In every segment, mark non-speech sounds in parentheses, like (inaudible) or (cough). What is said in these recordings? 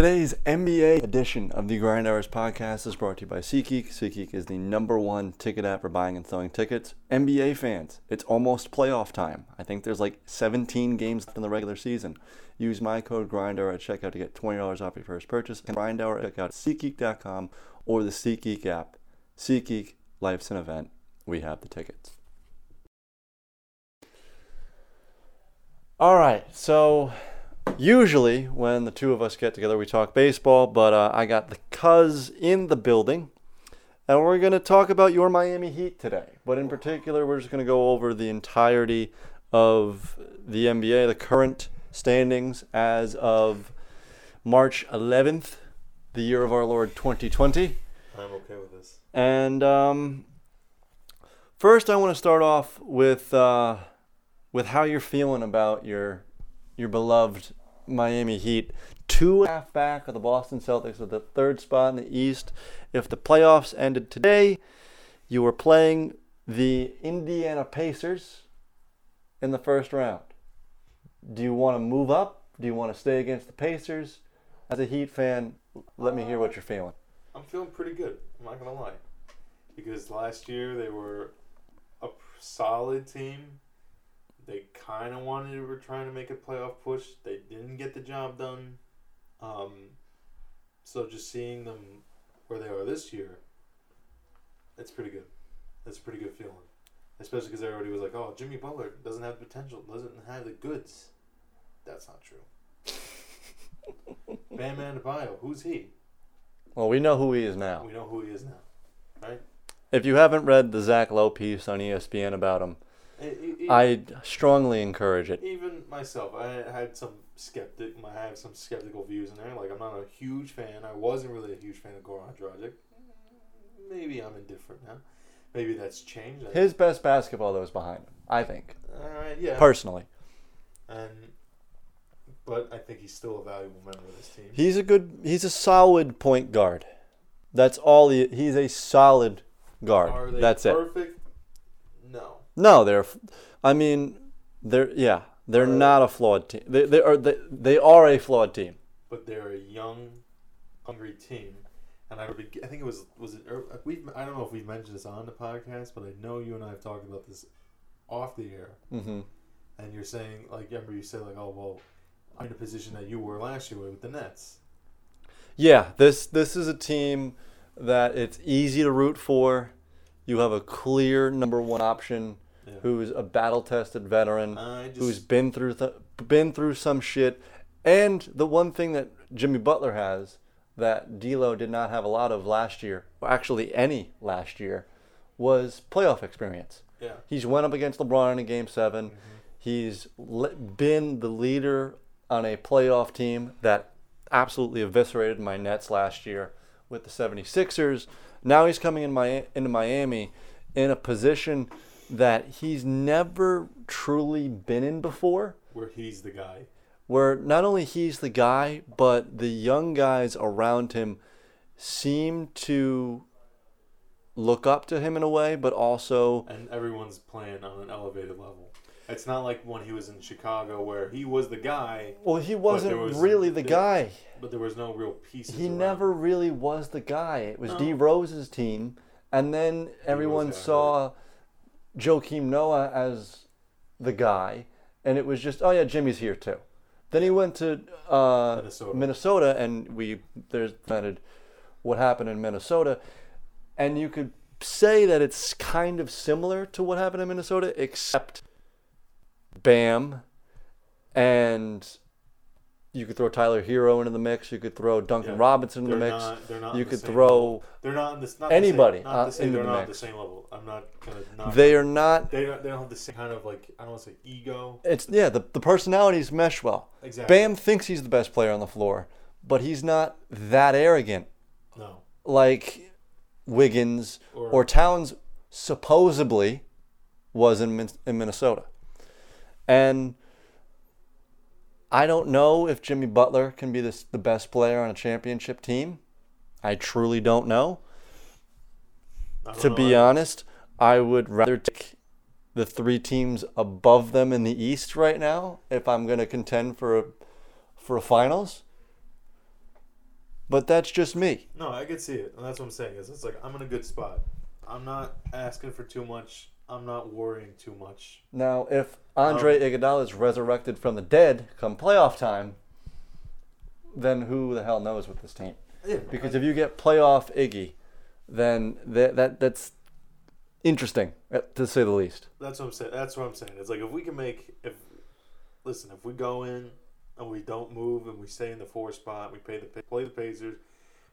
Today's NBA edition of the Grind Hours podcast is brought to you by SeatGeek. SeatGeek is the number one ticket app for buying and selling tickets. NBA fans, it's almost playoff time. I think there's like 17 games in the regular season. Use my code GRINDHOUR at checkout to get $20 off your first purchase. And GrindHour at checkout at SeatGeek.com or the SeatGeek app. SeatGeek, life's an event. We have the tickets. All right, so usually when the two of us get together, we talk baseball, but uh, I got the cuz in the building. And we're going to talk about your Miami Heat today. But in particular, we're just going to go over the entirety of the NBA, the current standings as of March 11th, the year of our Lord 2020. I'm okay with this. And um, first, I want to start off with uh, with how you're feeling about your your beloved Miami Heat, two and a half back of the Boston Celtics with the third spot in the East. If the playoffs ended today, you were playing the Indiana Pacers in the first round. Do you want to move up? Do you want to stay against the Pacers? As a Heat fan, let me hear what you're feeling. I'm feeling pretty good. I'm not gonna lie, because last year they were a solid team. They kind of wanted to were trying to make a playoff push. They didn't get the job done. Um, so just seeing them where they are this year, it's pretty good. It's a pretty good feeling, especially because everybody was like, "Oh, Jimmy Butler doesn't have the potential, doesn't have the goods." That's not true. (laughs) Bam Adebayo, who's he? Well, we know who he is now. We know who he is now. Right? If you haven't read the Zach Lowe piece on ESPN about him, I strongly encourage it. even myself, I had some skeptic. I have some skeptical views in there. Like I'm not a huge fan. I wasn't really a huge fan of Goran Dragic. Maybe I'm indifferent now. Maybe that's changed. I- His best basketball, though, is behind him, I think, right, yeah. personally. and but I think he's still a valuable member of this team. He's a good, he's a solid point guard. That's all he, he's a solid guard. Are they That's it. perfect? No. No, they're, I mean, they're, yeah, they're they- not a flawed team. They, they are, they, they are a flawed team. but they're a young, hungry team. And I, would- I think it was was it we I don't know if we've mentioned this on the podcast, but I know you and I have talked about this off the air. hmm And you're saying like remember you said like oh well, I'm in a position that you were last year with the Nets. Yeah, this this is a team that it's easy to root for. You have a clear number one option Yeah. who's a battle tested veteran. Just who's been through th- been through some shit. And the one thing that Jimmy Butler has that D'Lo did not have a lot of last year, or actually any last year, was playoff experience. yeah He's went up against LeBron in a game 7 Mm-hmm. He's le- been the leader on a playoff team that absolutely eviscerated my Nets last year with the 76ers. Now he's coming in my, into Miami in a position that he's never truly been in before where he's the guy. where not only he's the guy, but the young guys around him seem to look up to him in a way, but also and everyone's playing on an elevated level. It's not like when he was in Chicago where he was the guy, well, he wasn't was- really the there- guy. but there was no real pieces. He around. never really was the guy. It was No. D Rose's team, and then everyone saw Joakim Noah as the guy, and it was just, oh yeah, Jimmy's here too. Then he went to uh, Minnesota. Minnesota, and we there's presented what happened in Minnesota, and you could say that it's kind of similar to what happened in Minnesota, except Bam, and you could throw Tyler Herro into the mix. You could throw Duncan Yeah. Robinson in the mix. not. They're not. you on the could throw. level. They're not in this. Not anybody, The same, not uh, say into they're the not the same level. I'm not gonna. Not They are not. They don't. They don't have the same kind of like. I don't want to say ego. It's yeah. The the personalities mesh well. Exactly. Bam thinks he's the best player on the floor, but he's not that arrogant No. like Wiggins Or- or Towns supposedly was in in Minnesota. And I don't know if Jimmy Butler can be this, the best player on a championship team. I truly don't know. Don't To know. be honest, I would rather take the three teams above them in the East right now if I'm going to contend for a, for a finals. but that's just me. No, I could see it, and that's what I'm saying. Is it's like I'm in a good spot. I'm not asking for too much. I'm not worrying too much. Now, if Andre Um, Iguodala is resurrected from the dead come playoff time, then who the hell knows with this team? Yeah, Because if you get playoff Iggy, then that, that that's interesting uh, to say the least. That's what I'm saying. That's what I'm saying. It's like if we can make if listen, if we go in and we don't move and we stay in the four spot, we pay the play the Pacers,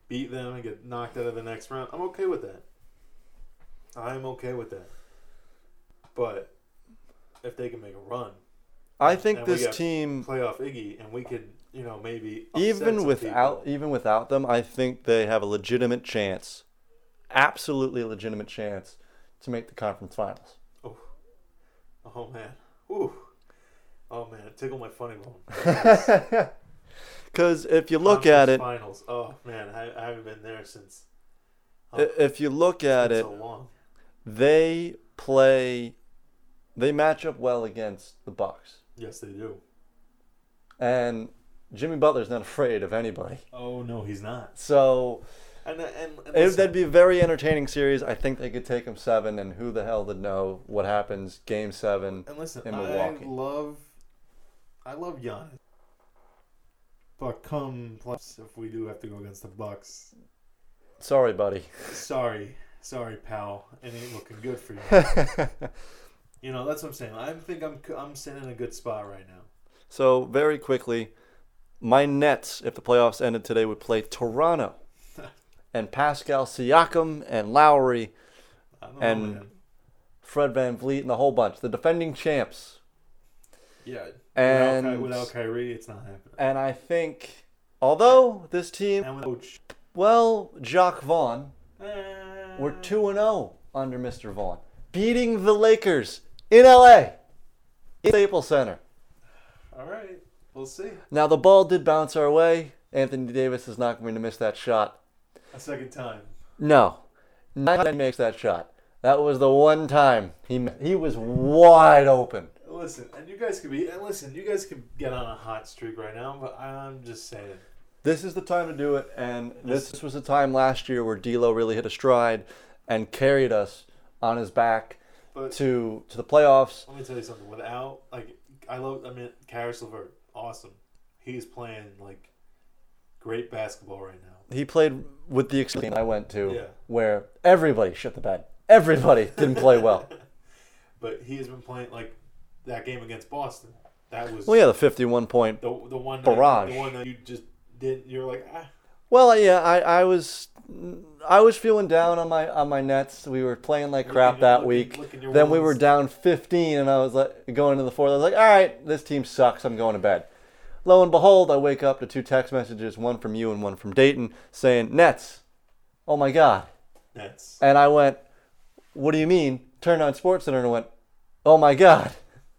beat them and get knocked out of the next round. I'm okay with that. I'm okay with that. But if they can make a run, I think And this team, playoff Iggy, and we could, you know, maybe even without people. even without them, I think they have a legitimate chance, absolutely legitimate chance, to make the conference finals. Oh oh man, Ooh. Oh man, it tickled my funny bone. (laughs) Because if you look at it, Finals. Oh man, I, I haven't been there since. oh, if you look at it, so long. they play, they match up well against the Bucks, Yes, they do. and Jimmy Butler's not afraid of anybody. Oh no, he's not. So And and, and it, that'd be a very entertaining series. I think they could take them seven, and who the hell would know what happens game seven? and listen, in I love, I love Giannis. But come plus, if we do have to go against the Bucks, Sorry, buddy. sorry, sorry, pal, it ain't looking good for you. (laughs) you know, that's what I'm saying. I think I'm I'm sitting in a good spot right now. so very quickly, my Nets, if the playoffs ended today, would play Toronto, (laughs) and Pascal Siakam and Lowry, And- know. Fred VanVleet, and the whole bunch, the defending champs. Yeah, And without, Ky- without Kyrie, it's not happening. and I think, although this team, with well, Jacque Vaughn, eh, We're 2 and 0 under Mr. Vaughn, beating the Lakers in LA, in Staples Center. All right, we'll see. Now the ball did bounce our way. Anthony Davis is not going to miss that shot. A second time. No, not makes that shot. That was the one time he he was wide open. Listen, and you guys could be and listen, you guys could get on a hot streak right now, but I'm just saying. This is the time to do it, and this was the time last year where D'Lo really hit a stride and carried us on his back But to to the playoffs. let me tell you something. Without like, I love. I mean, Caris LeVert, awesome. He's playing like great basketball right now. he played with the exception I went to, Yeah. where everybody shit the bed. Everybody didn't play well. (laughs) But he has been playing like that game against Boston. That was Well, yeah, the 51 point. the the one Barrage. That, the one that you just didn't. You're like, ah, Well, yeah, I, I was I was feeling down on my on my Nets. We were playing like crap that week. Then we were down 15, and I was like going to the fourth. I was like, all right, this team sucks. I'm going to bed. Lo and behold, I wake up to two text messages, one from you and one from Dayton, saying Nets. Oh my God. Nets. And I went, What do you mean? Turned on SportsCenter and went, Oh my God.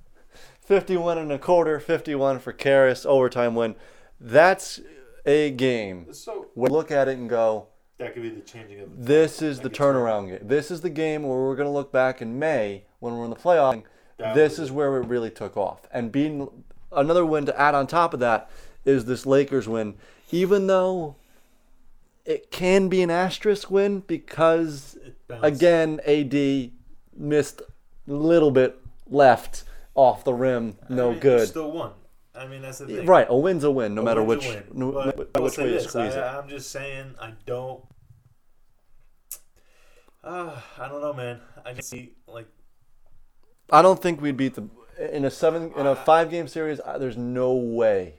(laughs) 51 and a quarter, 51 for Caris, overtime win. That's a game. So We look at it and go, that could be the changing of. The This is the That could turn- turnaround game. This is the game where we're going to look back in May when we're in the playoff. That This is where it really took off. And being another win to add on top of that is this Lakers win. Even though it can be an asterisk win because again, AD missed a little bit left off the rim. No I mean, good. Still won. I mean, that's the thing. Right, a win's a win, no A matter which win. no, But no- which way you squeeze I, it. I'm just saying, I don't. Uh, I don't know, man. I just see like I don't think we'd beat the in a seven in a five game series. There's no way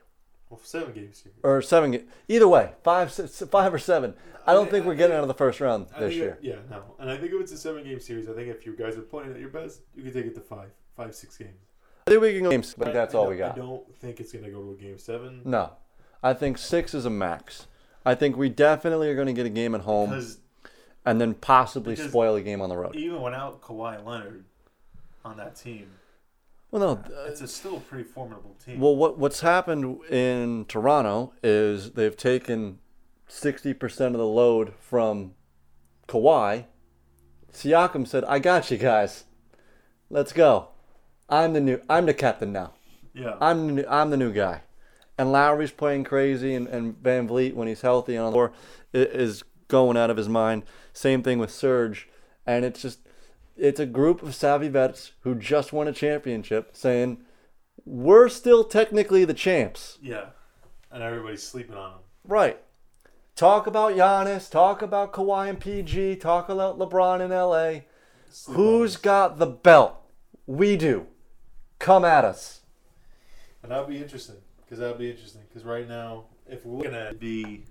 well, seven games here. or seven. Either way, five, six, five or seven. I don't I- think I we're getting out of the first round this year. it- yeah, no. And I think if it's a seven game series, I think if you guys are playing at your best, you can take it to five, five, six games. I think we can go games, but that's I all don't- we got. I don't think it's gonna go to a game seven No, I think six is a max. I think we definitely are going to get a game at home because and then possibly spoil a game on the road. even without Kawhi Leonard on that team, Well, no. it's a still a pretty formidable team. Well, what what's happened in Toronto is they've taken sixty percent of the load from Kawhi. Siakam said, "I got you guys. Let's go. I'm the new. I'm the captain now. yeah, I'm the new, I'm the new guy." and Lowry's playing crazy, and, and VanVleet when he's healthy and on the floor is going out of his mind. Same thing with Serge, and it's just it's a group of savvy vets who just won a championship saying we're still technically the champs. Yeah, and everybody's sleeping on them. Right. Talk about Giannis, talk about Kawhi and PG, talk about LeBron in LA. Sleep Who's got the belt? We do. Come at us. And that'll be interesting because that'll be interesting because right now, if we're looking at the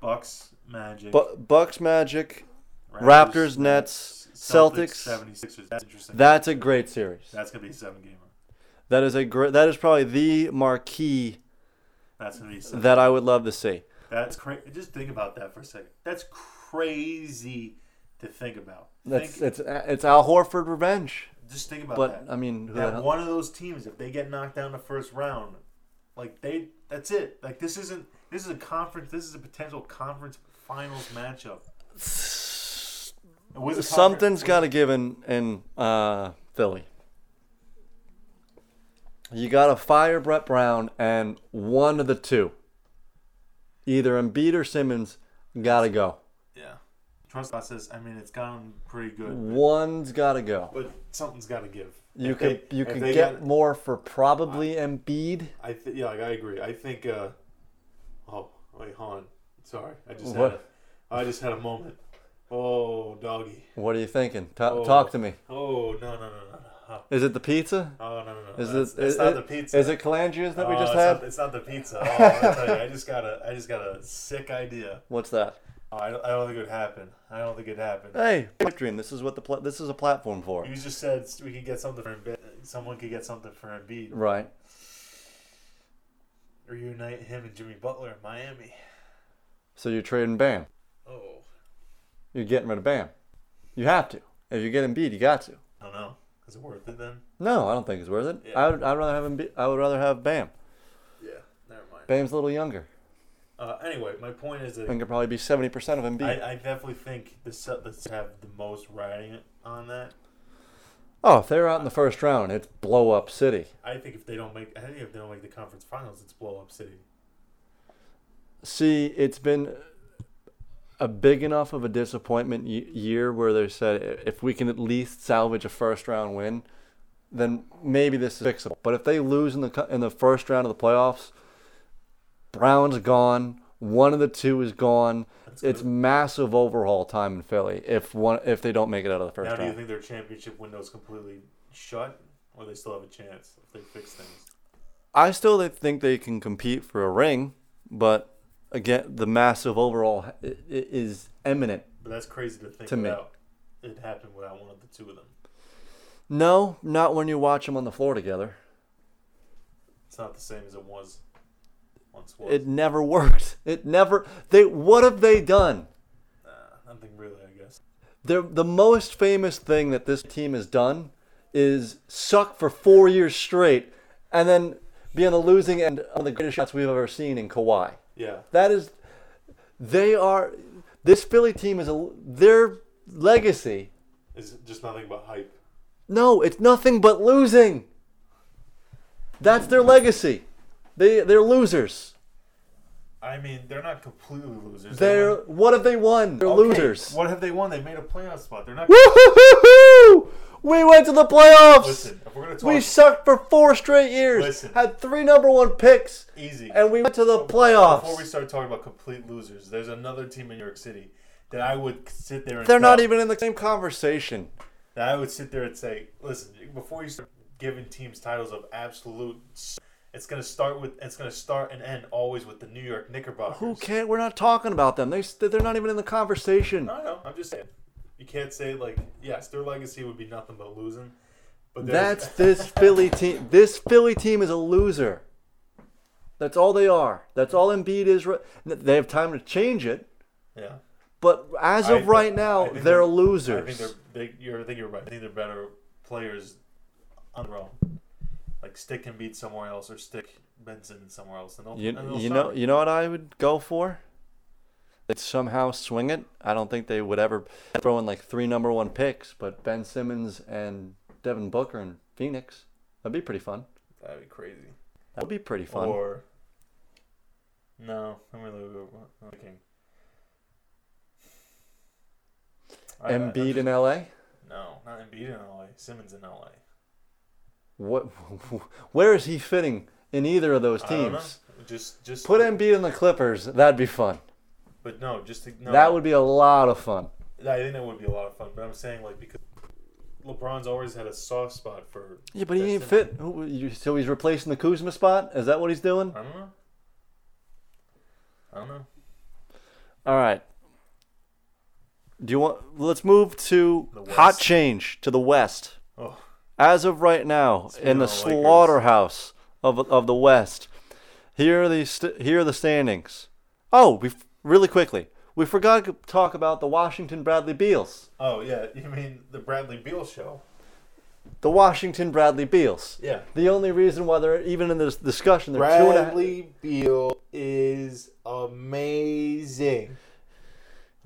Bucks, Magic, Bu- Bucks Magic, Raptors, Nets, Celtics. 76ers. That's interesting. that's a great series. that's gonna be a seven gamer. That is a great that is probably the marquee That's gonna be seven. that I would love to see. That's crazy. Just think about that for a second. That's crazy to think about. That's think, it's it's Al Horford revenge. Just think about But that. I mean, that one of those teams, if they get knocked down the first round, like they, that's it. Like this isn't. This is a conference. This is a potential conference finals matchup. And with the Something's got to give in in uh, Philly. You got to fire Brett Brown, and one of the two, either Embiid or Simmons, got to go. Yeah. Trust process. I mean, it's gone pretty good, One's got to go. but something's got to give. You If could they- you if could they get got- more for probably Embiid. I th- yeah, like, I agree. I think. uh Oh wait, hold on. Sorry, I just What? had. A, I just had a moment. Oh, doggy. What are you thinking? Ta- Oh. Talk to me. Oh no no no no no. Oh, Is it the pizza? Oh no no no. Is That's- it? It's not it- the pizza. Is it Calangias that we Oh, just it's had? Not, it's not the pizza. Oh, I tell you, I just got a, I just got a sick idea. What's that? Oh, I, don't, I don't think it would happen. I don't think it'd happen. Hey, dream. This is what the pla- this is a platform for. You just said we could get something for Embiid. Someone could get something for Embiid. Right. Reunite him and Jimmy Butler in Miami. So you're trading Bam. Oh, You're getting rid of Bam. You have to. If you get Embiid, you got to. I don't know. Is it worth it then? No, I don't think it's worth it. Yeah. I would. I'd rather have Embiid. I would rather have Bam. Yeah, never mind. Bam's a little younger. Uh, anyway, my point is that and could probably be seventy percent of Embiid. I, I definitely think the Celtics have the most riding on that. oh, if they're out in the first round, it's blow up city. I think if they don't make, I think if they don't make the conference finals, it's blow up city. See, it's been a big enough of a disappointment year where they said if we can at least salvage a first round win, then maybe this is fixable. But if they lose in the in the first round of the playoffs, Brown's gone. One of the two is gone. That's It's good. massive overhaul time in Philly if one if they don't make it out of the first now, do you round. think their championship window is completely shut, or they still have a chance if they fix things? I still think they can compete for a ring, but again, the massive i- is imminent. But that's crazy to think To me. it happened without one of the two of them. No, not when you watch them on the floor together. It's not the same as it was once was. It never worked. (laughs) It never. They. What have they done? Nah, nothing really, I guess. They're, the most famous thing that this team has done is suck for four years straight, and then be on the losing end of the greatest shots we've ever seen in Kawhi. Yeah, That is, they are. This Philly team is a their legacy. Is just nothing but hype. No, it's nothing but losing. That's their legacy. They they're losers. I mean, they're not completely losers. They They're won- what have they won? They're Okay, losers. What have they won? They made a playoff spot. They're not. Woo-hoo-hoo-hoo! We went to the playoffs. Listen, if we're gonna talk we sucked for four straight years. Listen. Had three number one picks, easy, and we went to the playoffs. before we start talking about complete losers, there's another team in New York City that I would sit there and They're not even in the same conversation. that I would sit there and say, listen, before you start giving teams titles of absolute, it's gonna start with, it's gonna start and end always with the New York Knickerbockers. Who can't? We're not talking about them. They they're not even in the conversation. I know. I'm just saying. You can't say like, yes, their legacy would be nothing but losing. But there's- That's (laughs) this Philly team. This Philly team is a loser. That's all they are. That's all Embiid is. They have time to change it, yeah. but as I of right now, I think they're losers. I think they're they, you're I think you're right. I think they're better players on their own. Like stick Embiid somewhere else, or stick Benson somewhere else, and they'll, You, and they'll you know you know what I would go for? They'd somehow swing it. I don't think they would ever throw in like three number one picks, but Ben Simmons and Devin Booker and Phoenix. That'd be pretty fun. That'd be crazy. That'd be pretty fun. Or No, I'm really looking. I- I- I'm Embiid in LA. No, not Embiid in LA. Simmons in LA. What? (laughs) Where is he fitting in either of those I don't know. teams? Just, just Put Embiid in the Clippers. That'd be fun. But no, just to, no. That would be a lot of fun. I think that would be a lot of fun. But I'm saying like because LeBron's always had a soft spot for. Yeah, but he ain't fit. Who- So he's replacing the Kuzma spot. Is that what he's doing? I don't know. I don't know. All right. Do you want? Let's move to hot change to the West. Oh, As of right now, in the slaughterhouse of of the West, here are the st- here are the standings. Oh, we f- really quickly. We forgot to talk about the Washington Bradley Beals. oh yeah. You mean the Bradley Beal show? The Washington Bradley Beals. Yeah. The only reason why they're even in this discussion, they're two and a half. Bradley Beal is amazing.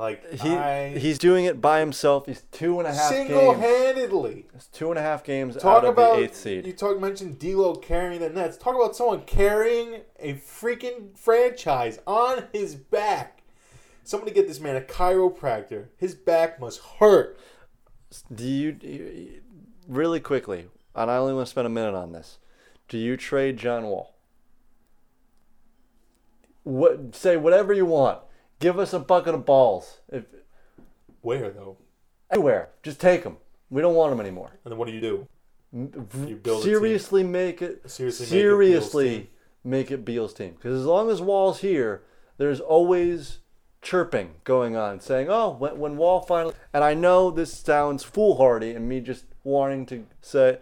Like He, I he's doing it by himself. He's two and a half single-handedly. It's two and a half games Talk out of about the eighth seed. you talk mentioned D'Lo carrying the Nets. Talk about someone carrying a freaking franchise on his back. Somebody get this man a chiropractor. His back must hurt. Do you, do you- really quickly? And I only want to spend a minute on this. Do you trade John Wall? What say whatever you want. Give us a bucket of balls. If Where though? anywhere, just take them. We don't want them anymore. And then what do you do? You build seriously make it Seriously, seriously make it Beal's team. make it Beal's team. Because as long as Wall's here, there's always chirping going on, saying, "Oh, when, when Wall finally." And I know this sounds foolhardy, and me just wanting to say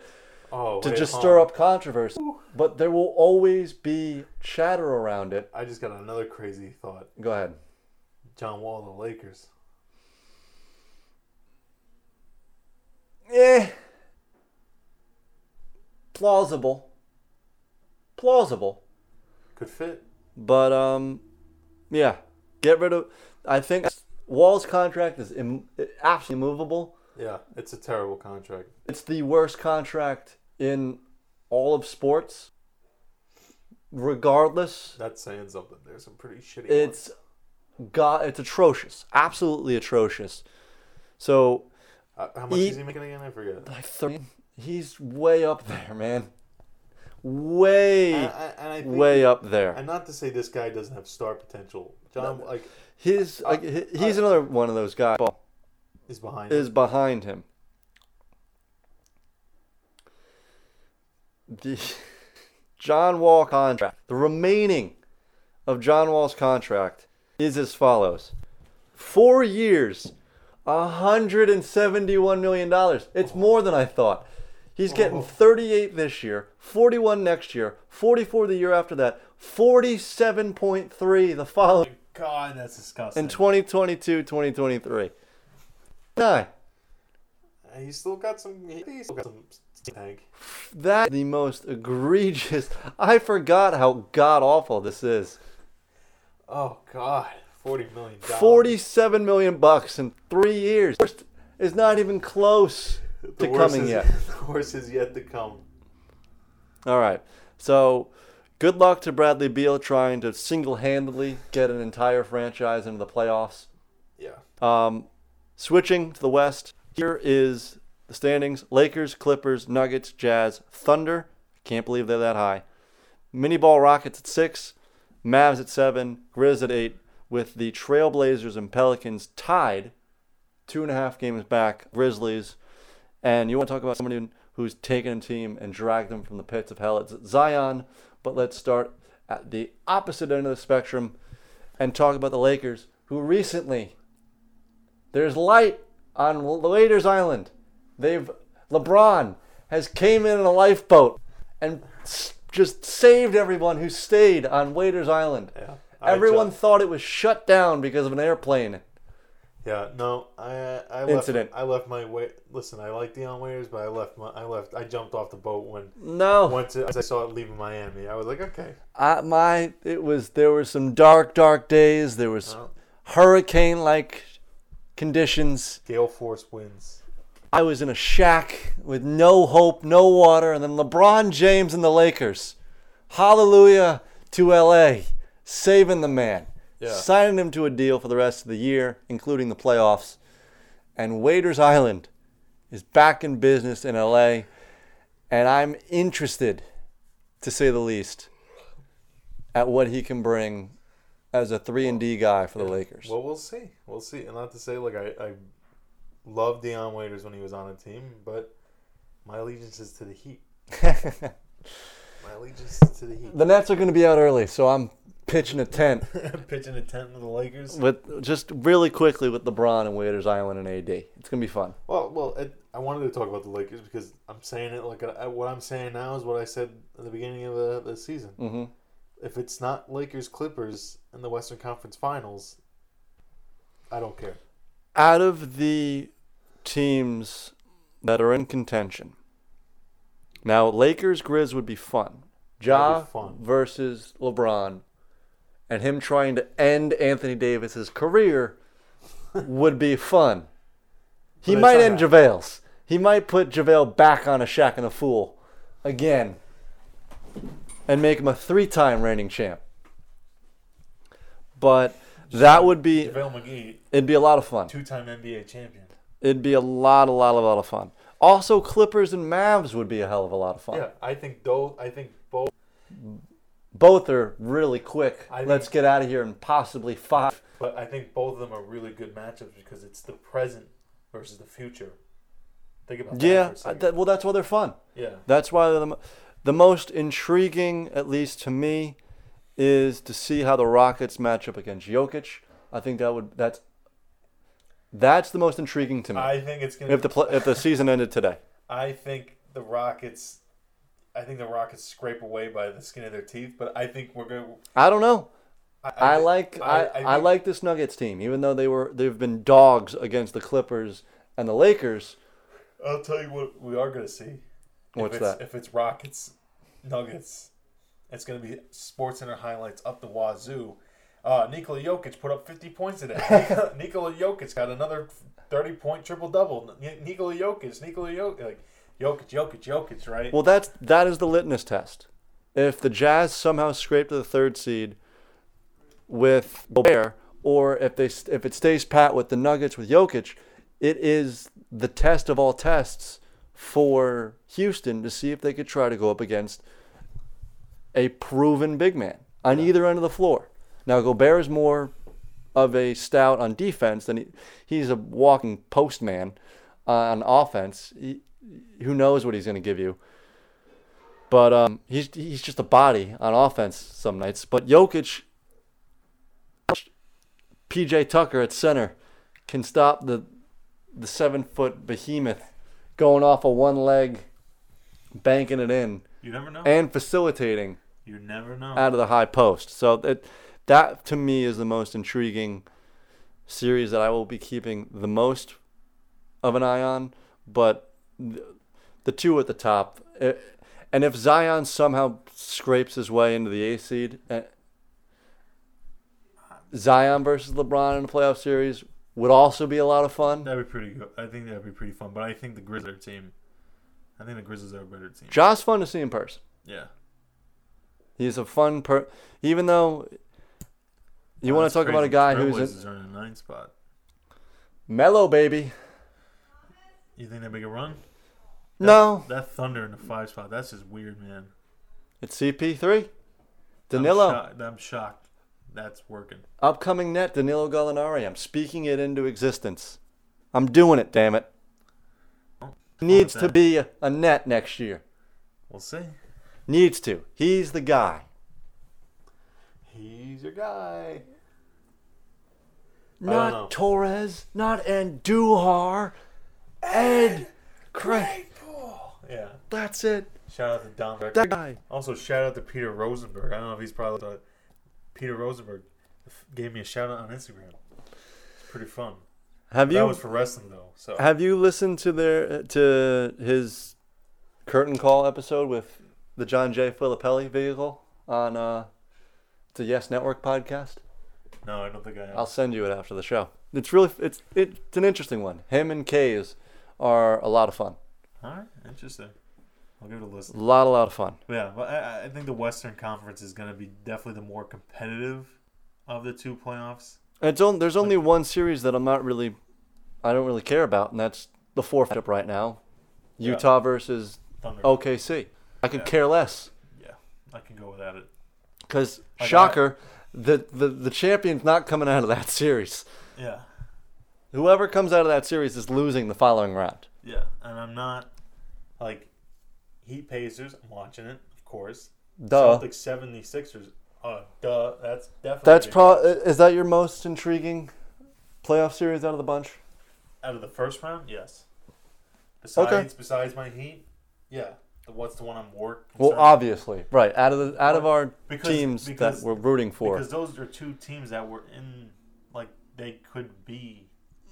Oh, to just stir up controversy, but there will always be chatter around it. I just got another crazy thought. Go ahead. John Wall, the Lakers. Eh. Plausible. Plausible. Could fit. But um, yeah, get rid of. I think Wall's contract is Im- absolutely movable. Yeah, it's a terrible contract. It's the worst contract in all of sports. Regardless, That's saying something. There's some pretty shitty. ones. It's it's atrocious, absolutely atrocious. So Uh, how much he- is he making again? I forget. like thirty, he's way up there, man. Way, And I, and I think, way up there. And not to say this guy doesn't have star potential. John like His like he- he's another one of those guys. is behind. is him. behind him. The (laughs) John Wall contract, the remaining of John Wall's contract is as follows: four years, hundred and seventy-one million dollars. It's more than I thought. He's getting Oh. 38 this year, 41 next year, 44 the year after that, 47.3 the following God, that's disgusting. in 2022, 2023. Nine. He's still got some. He's still got some tank. That the most egregious. I forgot how god awful this is. Oh God, forty million. dollars. Forty-seven million bucks in three years Worst is not even close (laughs) The to coming is, yet. (laughs) The worst is yet to come. All right, so good luck to Bradley Beal trying to single-handedly get an entire franchise into the playoffs. Yeah. Um, switching to the West, here is the standings: Lakers, Clippers, Nuggets, Jazz, Thunder. Can't believe they're that high. Mini ball Rockets at six, Mavs at seven, Grizz at eight, with the Trailblazers and Pelicans tied, two and a half games back. Grizzlies, and you want to talk about somebody who's taken a team and dragged them from the pits of hell? It's Zion. But let's start at the opposite end of the spectrum and talk about the Lakers, who recently there's light on Waiters Island. They've LeBron has came in in a lifeboat and just saved everyone who stayed on Waiters Island. Yeah. Everyone thought it was shut down because of an airplane. yeah. No. I. I left, Incident. I left my way. Listen, I like Dion Waiters, but I left my. I left. I jumped off the boat when No, once it, I saw it leaving Miami. I was like, okay. I, my it was there were some dark, dark days. There was Well, hurricane-like conditions. gale force winds. I was in a shack with no hope, no water, and then LeBron James and the Lakers. Hallelujah to LA. saving the man, Yeah. signing him to a deal for the rest of the year, including the playoffs. And Waiters Island is back in business in LA, and I'm interested, to say the least, at what he can bring as a three and D guy for the Lakers. Well, we'll see. We'll see. And not to say like I, I loved Dion Waiters when he was on a team, but my allegiance is to the Heat. (laughs) My allegiance is to the Heat. the Nets are going to be out early, so I'm pitching a tent (laughs) Pitching a tent with the Lakers. with just really quickly with LeBron and Waiters Island and AD. It's going to be fun. Well, well, it, I wanted to talk about the Lakers because I'm saying it like I, what I'm saying now is what I said at the beginning of the, the season. hmm If it's not Lakers Clippers in the Western Conference Finals, I don't care. Out of the teams that are in contention, now Lakers Grizz would be fun. Ja be fun. versus LeBron, and him trying to end Anthony Davis's career would be fun. He might end JaVale's. He might put JaVale back on a Shaqtin' a Fool again and make him a three time reigning champ. But that would be JaVale McGee, it'd be a lot of fun. two-time NBA champion. It'd be a lot, a lot, a lot of fun. Also, Clippers and Mavs would be a hell of a lot of fun. Yeah, I think though I think both. Both are really quick. I Let's think- get out of here and possibly five. But I think both of them are really good matchups because it's the present versus the future. Think about that. Yeah, for a second. that, well, that's why they're fun. yeah. That's why they're the, the most intriguing, at least to me, is to see how the Rockets match up against Jokic. I think that would that's that's the most intriguing to me. I think it's gonna. if the pl- if the season ended today, (laughs) I think the Rockets. I think the Rockets scrape away by the skin of their teeth, but I think we're going. To I don't know. I, I, thi- like I, I, think- like this Nuggets team, even though they were they've been dogs against the Clippers and the Lakers. I'll tell you what we are going to see. What's if it's, that? If it's Rockets, Nuggets, it's going to be Sports Center highlights up the wazoo. Uh, Nikola Jokic put up 50 points today. (laughs) Nikola Jokic got another 30 point triple double. Nikola Jokic, Nikola Jokic, like Jokic, Jokic, Jokic, right? Well, that's that is the litmus test. If the Jazz somehow scrape to the third seed with Gobert, or if they if it stays pat with the Nuggets with Jokic, it is the test of all tests for Houston to see if they could try to go up against a proven big man on either end of the floor. Now Gobert is more of a stout on defense than he, he's a walking postman on offense. He, who knows what he's going to give you? But um, he's he's just a body on offense some nights. But Jokic, PJ Tucker at center, can stop the the seven foot behemoth going off of one leg, banking it in, you never know. and facilitating you never know. out of the high post. So that that to me is the most intriguing series that I will be keeping the most of an eye on. But the, the two at the top, eh, and if Zion somehow scrapes his way into the A seed, eh, Zion versus LeBron in a playoff series would also be a lot of fun. That'd be pretty good. I think that'd be pretty fun. But I think the Grizzlies team. I think the Grizzlies are a better team. Josh fun to see in person. Yeah. He's a fun per. Even though you want to talk about a crazy. guy who's Trailblazers are in a nine spot. mellow, baby. You think they make a run? No, That Thunder in the five spot. That's just weird, man. it's CP3. I'm, Danilo, shocked. I'm shocked. That's working. upcoming net, Danilo Gallinari. I'm speaking it into existence. I'm doing it, damn it. Needs to be a, net next year. We'll see. Needs to. He's the guy. He's your guy. know. Not Torres, not Andujar, Ed Craig. Yeah. That's it. Shout out to Don Beck. That guy. Also, shout out to Peter Rosenberg. I don't know if he's probably Peter Rosenberg gave me a shout out on Instagram. It's pretty fun. Have you? That was for wrestling though. So have you listened to their to his curtain call episode with the John J. Filippelli vehicle on uh the Yes Network podcast? no, I don't think I have. I'll send you it after the show. It's really it's it's an interesting one. Him and Kays are a lot of fun. All right, interesting. I'll give it a listen. A lot, a lot of fun. Yeah, but I, I think the Western Conference is going to be definitely the more competitive of the two playoffs. It's only, there's only one series that I'm not really, I don't really care about, and that's the fourth up right now, Yeah. Utah versus Thunder. OKC. I could Yeah. care less Yeah, I can go without it. because Like, shocker, the, the the champion's not coming out of that series. Yeah, Whoever comes out of that series is losing the following round. yeah, and I'm not like Heat Pacers. I'm watching it, of course. Duh. Celtics 76ers. Uh, duh. That's definitely That's big. pro. Is that your most intriguing playoff series out of the bunch? out of the first round. Yes. Besides, Okay. besides my Heat, yeah. The, what's the one I'm more Well, obviously, right. Out of the out of our Because- teams because- that we're rooting for, Because those are two teams that were in, like, they could be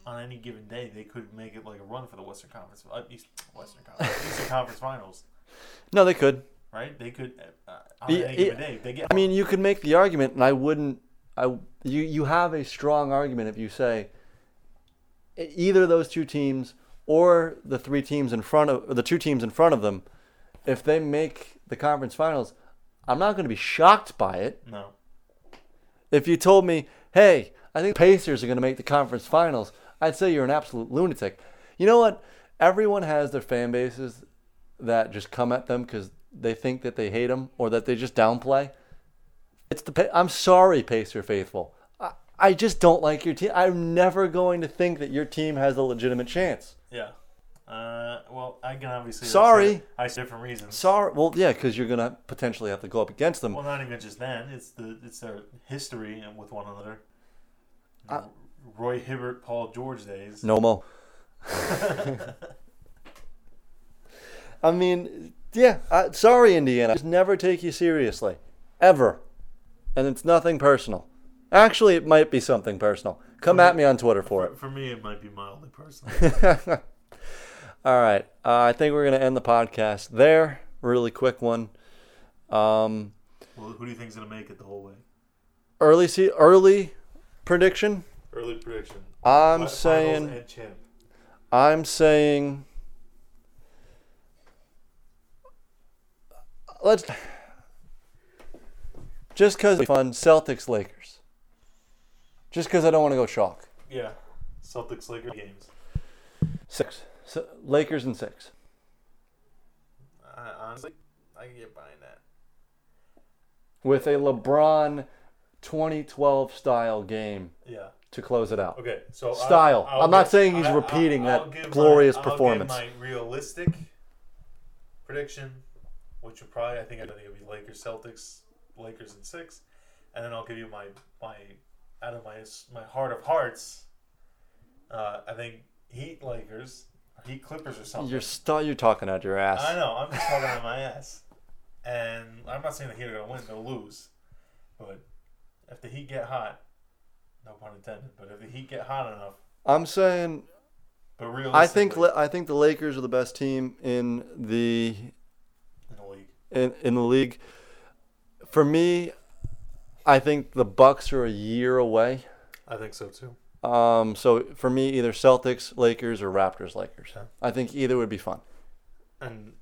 on any given day. They could make it like a run for the Western Conference, uh, East, Western Conference, Eastern Conference Finals, no, they could. Right? They could uh, on Yeah, any given day. They get. I mean, you could make the argument, and I wouldn't. I you you have a strong argument if you say either of those two teams or the three teams in front of or the two teams in front of them, if they make the conference finals, I'm not going to be shocked by it. no. If you told me, hey, I think Pacers are going to make the conference finals, I'd say you're an absolute lunatic. You know what? Everyone has their fan bases that just come at them because they think that they hate them or that they just downplay. It's the I'm sorry, Pacer faithful. I, I just don't like your team. I'm never going to think that your team has a legitimate chance. Yeah. Uh, well, I can obviously. Sorry. I see different reasons. Sorry. Well, yeah, because you're going to potentially have to go up against them. Well, not even just then. It's the it's their history and with one another. Uh, Roy Hibbert, Paul George days. No mo. (laughs) (laughs) I mean, yeah. I, sorry, Indiana. I just never take you seriously, ever, and it's nothing personal. Actually, it might be something personal. Come at me on Twitter for For, it. for me, it might be mildly personal. (laughs) All right. Uh, I think we're gonna end the podcast there. Really quick one. Um, well, who do you think's gonna make it the whole way? early se- early prediction. Early prediction. I'm Fi- saying. and champ. I'm saying. Let's. Just because fun, Celtics Lakers. Just because I don't want to go chalk. Yeah, Celtics Lakers games. Six. So, Lakers and six. I, honestly, I can get behind that. With a LeBron 2012 style game Yeah. to close it out. Okay. So Style. I'll I'm not saying he's I- repeating I'll- that glorious my, performance. my realistic prediction, which would probably I think I think it'll be Lakers Celtics, Lakers in six, and then I'll give you my my out of my my heart of hearts. Uh, I think Heat Lakers, Heat Clippers or something. You're st- you're talking out your ass. I know. I'm just talking out my ass, and I'm not saying the Heat are gonna win; they'll lose. But if the Heat get hot, no pun intended. But if the Heat get hot enough, I'm saying but realistically, I think I think the Lakers are the best team in the in the league. In, in the league. For me, I think the Bucks are a year away. I think so too. Um, so for me, either Celtics, Lakers, or Raptors, Lakers. Yeah. I think either would be fun. And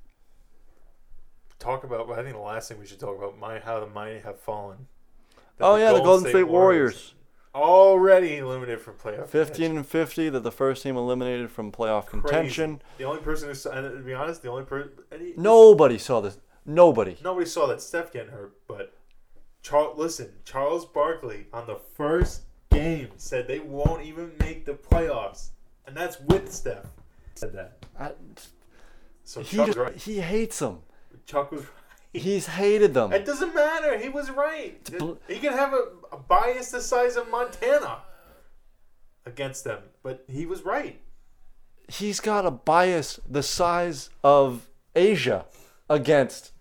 talk about. I think the last thing we should talk about my how the mighty have fallen. That Oh yeah, the Golden State Warriors, already eliminated from playoff. fifteen and fifty. That the first team eliminated from playoff Crazy. contention. The only person who saw, and to be honest, the only person. Nobody saw this. Nobody. Nobody saw that Steph getting hurt, but Charles, listen, Charles Barkley on the first game said they won't even make the playoffs, and that's with Steph. Said that. I, So he Chuck just, right. he hates them. Chuck was right. He's hated them. It doesn't matter. He was right. He can have a, a bias the size of Montana against them, but he was right. He's got a bias the size of Asia against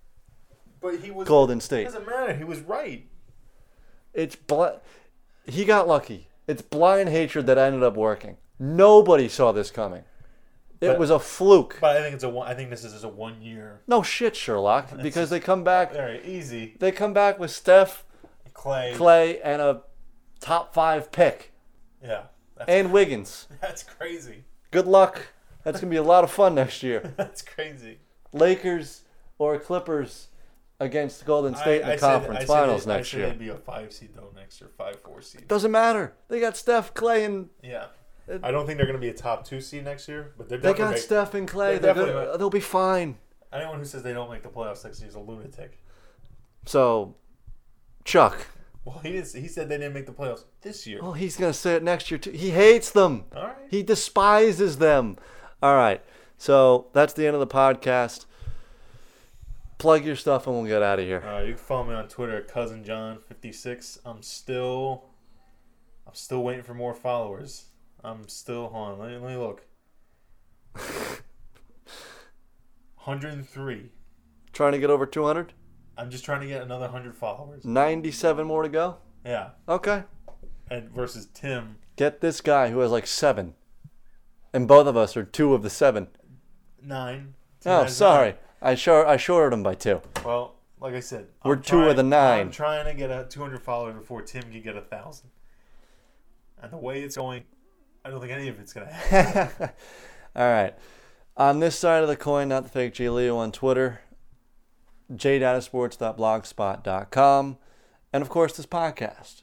But he was. Golden It State. doesn't matter. He was right. It's bl- he got lucky. It's blind hatred that ended up working. Nobody saw this coming. It But- was a fluke. But I think it's a one. I think this is a one year. No shit, Sherlock, because they come back. Very easy. They come back with Steph, Clay. Clay, and a top five pick, Yeah. That's, and Wiggins. (laughs) that's crazy. Good luck. That's gonna be a lot of fun next year. (laughs) That's crazy. Lakers or Clippers against Golden State in the I conference said finals next year. It'd be a five seed though next year, five four seed. Doesn't matter. They got Steph, Clay, and Yeah, It- I don't think they're going to be a top two seed next year, but they're they got make- Steph and Clay. they're They're gonna, they'll be fine. Anyone who says they don't make the playoffs next year is a lunatic. So, Chuck. Well, he didn't. He said they didn't make the playoffs this year. Well, he's gonna say it next year too. He hates them. All right. He despises them. All right. So that's the end of the podcast. Plug your stuff and we'll get out of here. Uh, you can follow me on Twitter at cousin John fifty six. I'm still, I'm still waiting for more followers. I'm still hold on. Let me, let me look. (laughs) 103. Trying to get over 200. I'm just trying to get another 100 followers. 97 more to go. Yeah. Okay. And versus Tim, Get this guy who has like seven, and both of us are two of the seven. nine. Tim Oh, sorry. nine. I short I shorted him by two. Well, like I said, We're I'm two of the nine. I'm trying to get a 200 followers before Tim can get a thousand. And the way it's going, I don't think any of it's gonna happen. (laughs) All right. On this side of the coin, not the fake J Leo on Twitter, jdatasports.blogspot.com, and of course this podcast.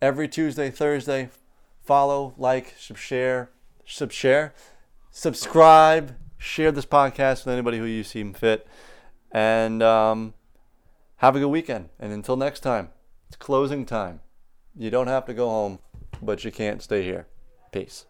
Every Tuesday, Thursday, follow, like, share, share, subscribe, share this podcast with anybody who you seem fit, and um, have a good weekend. And until next time, it's closing time. You don't have to go home, but you can't stay here. Peace.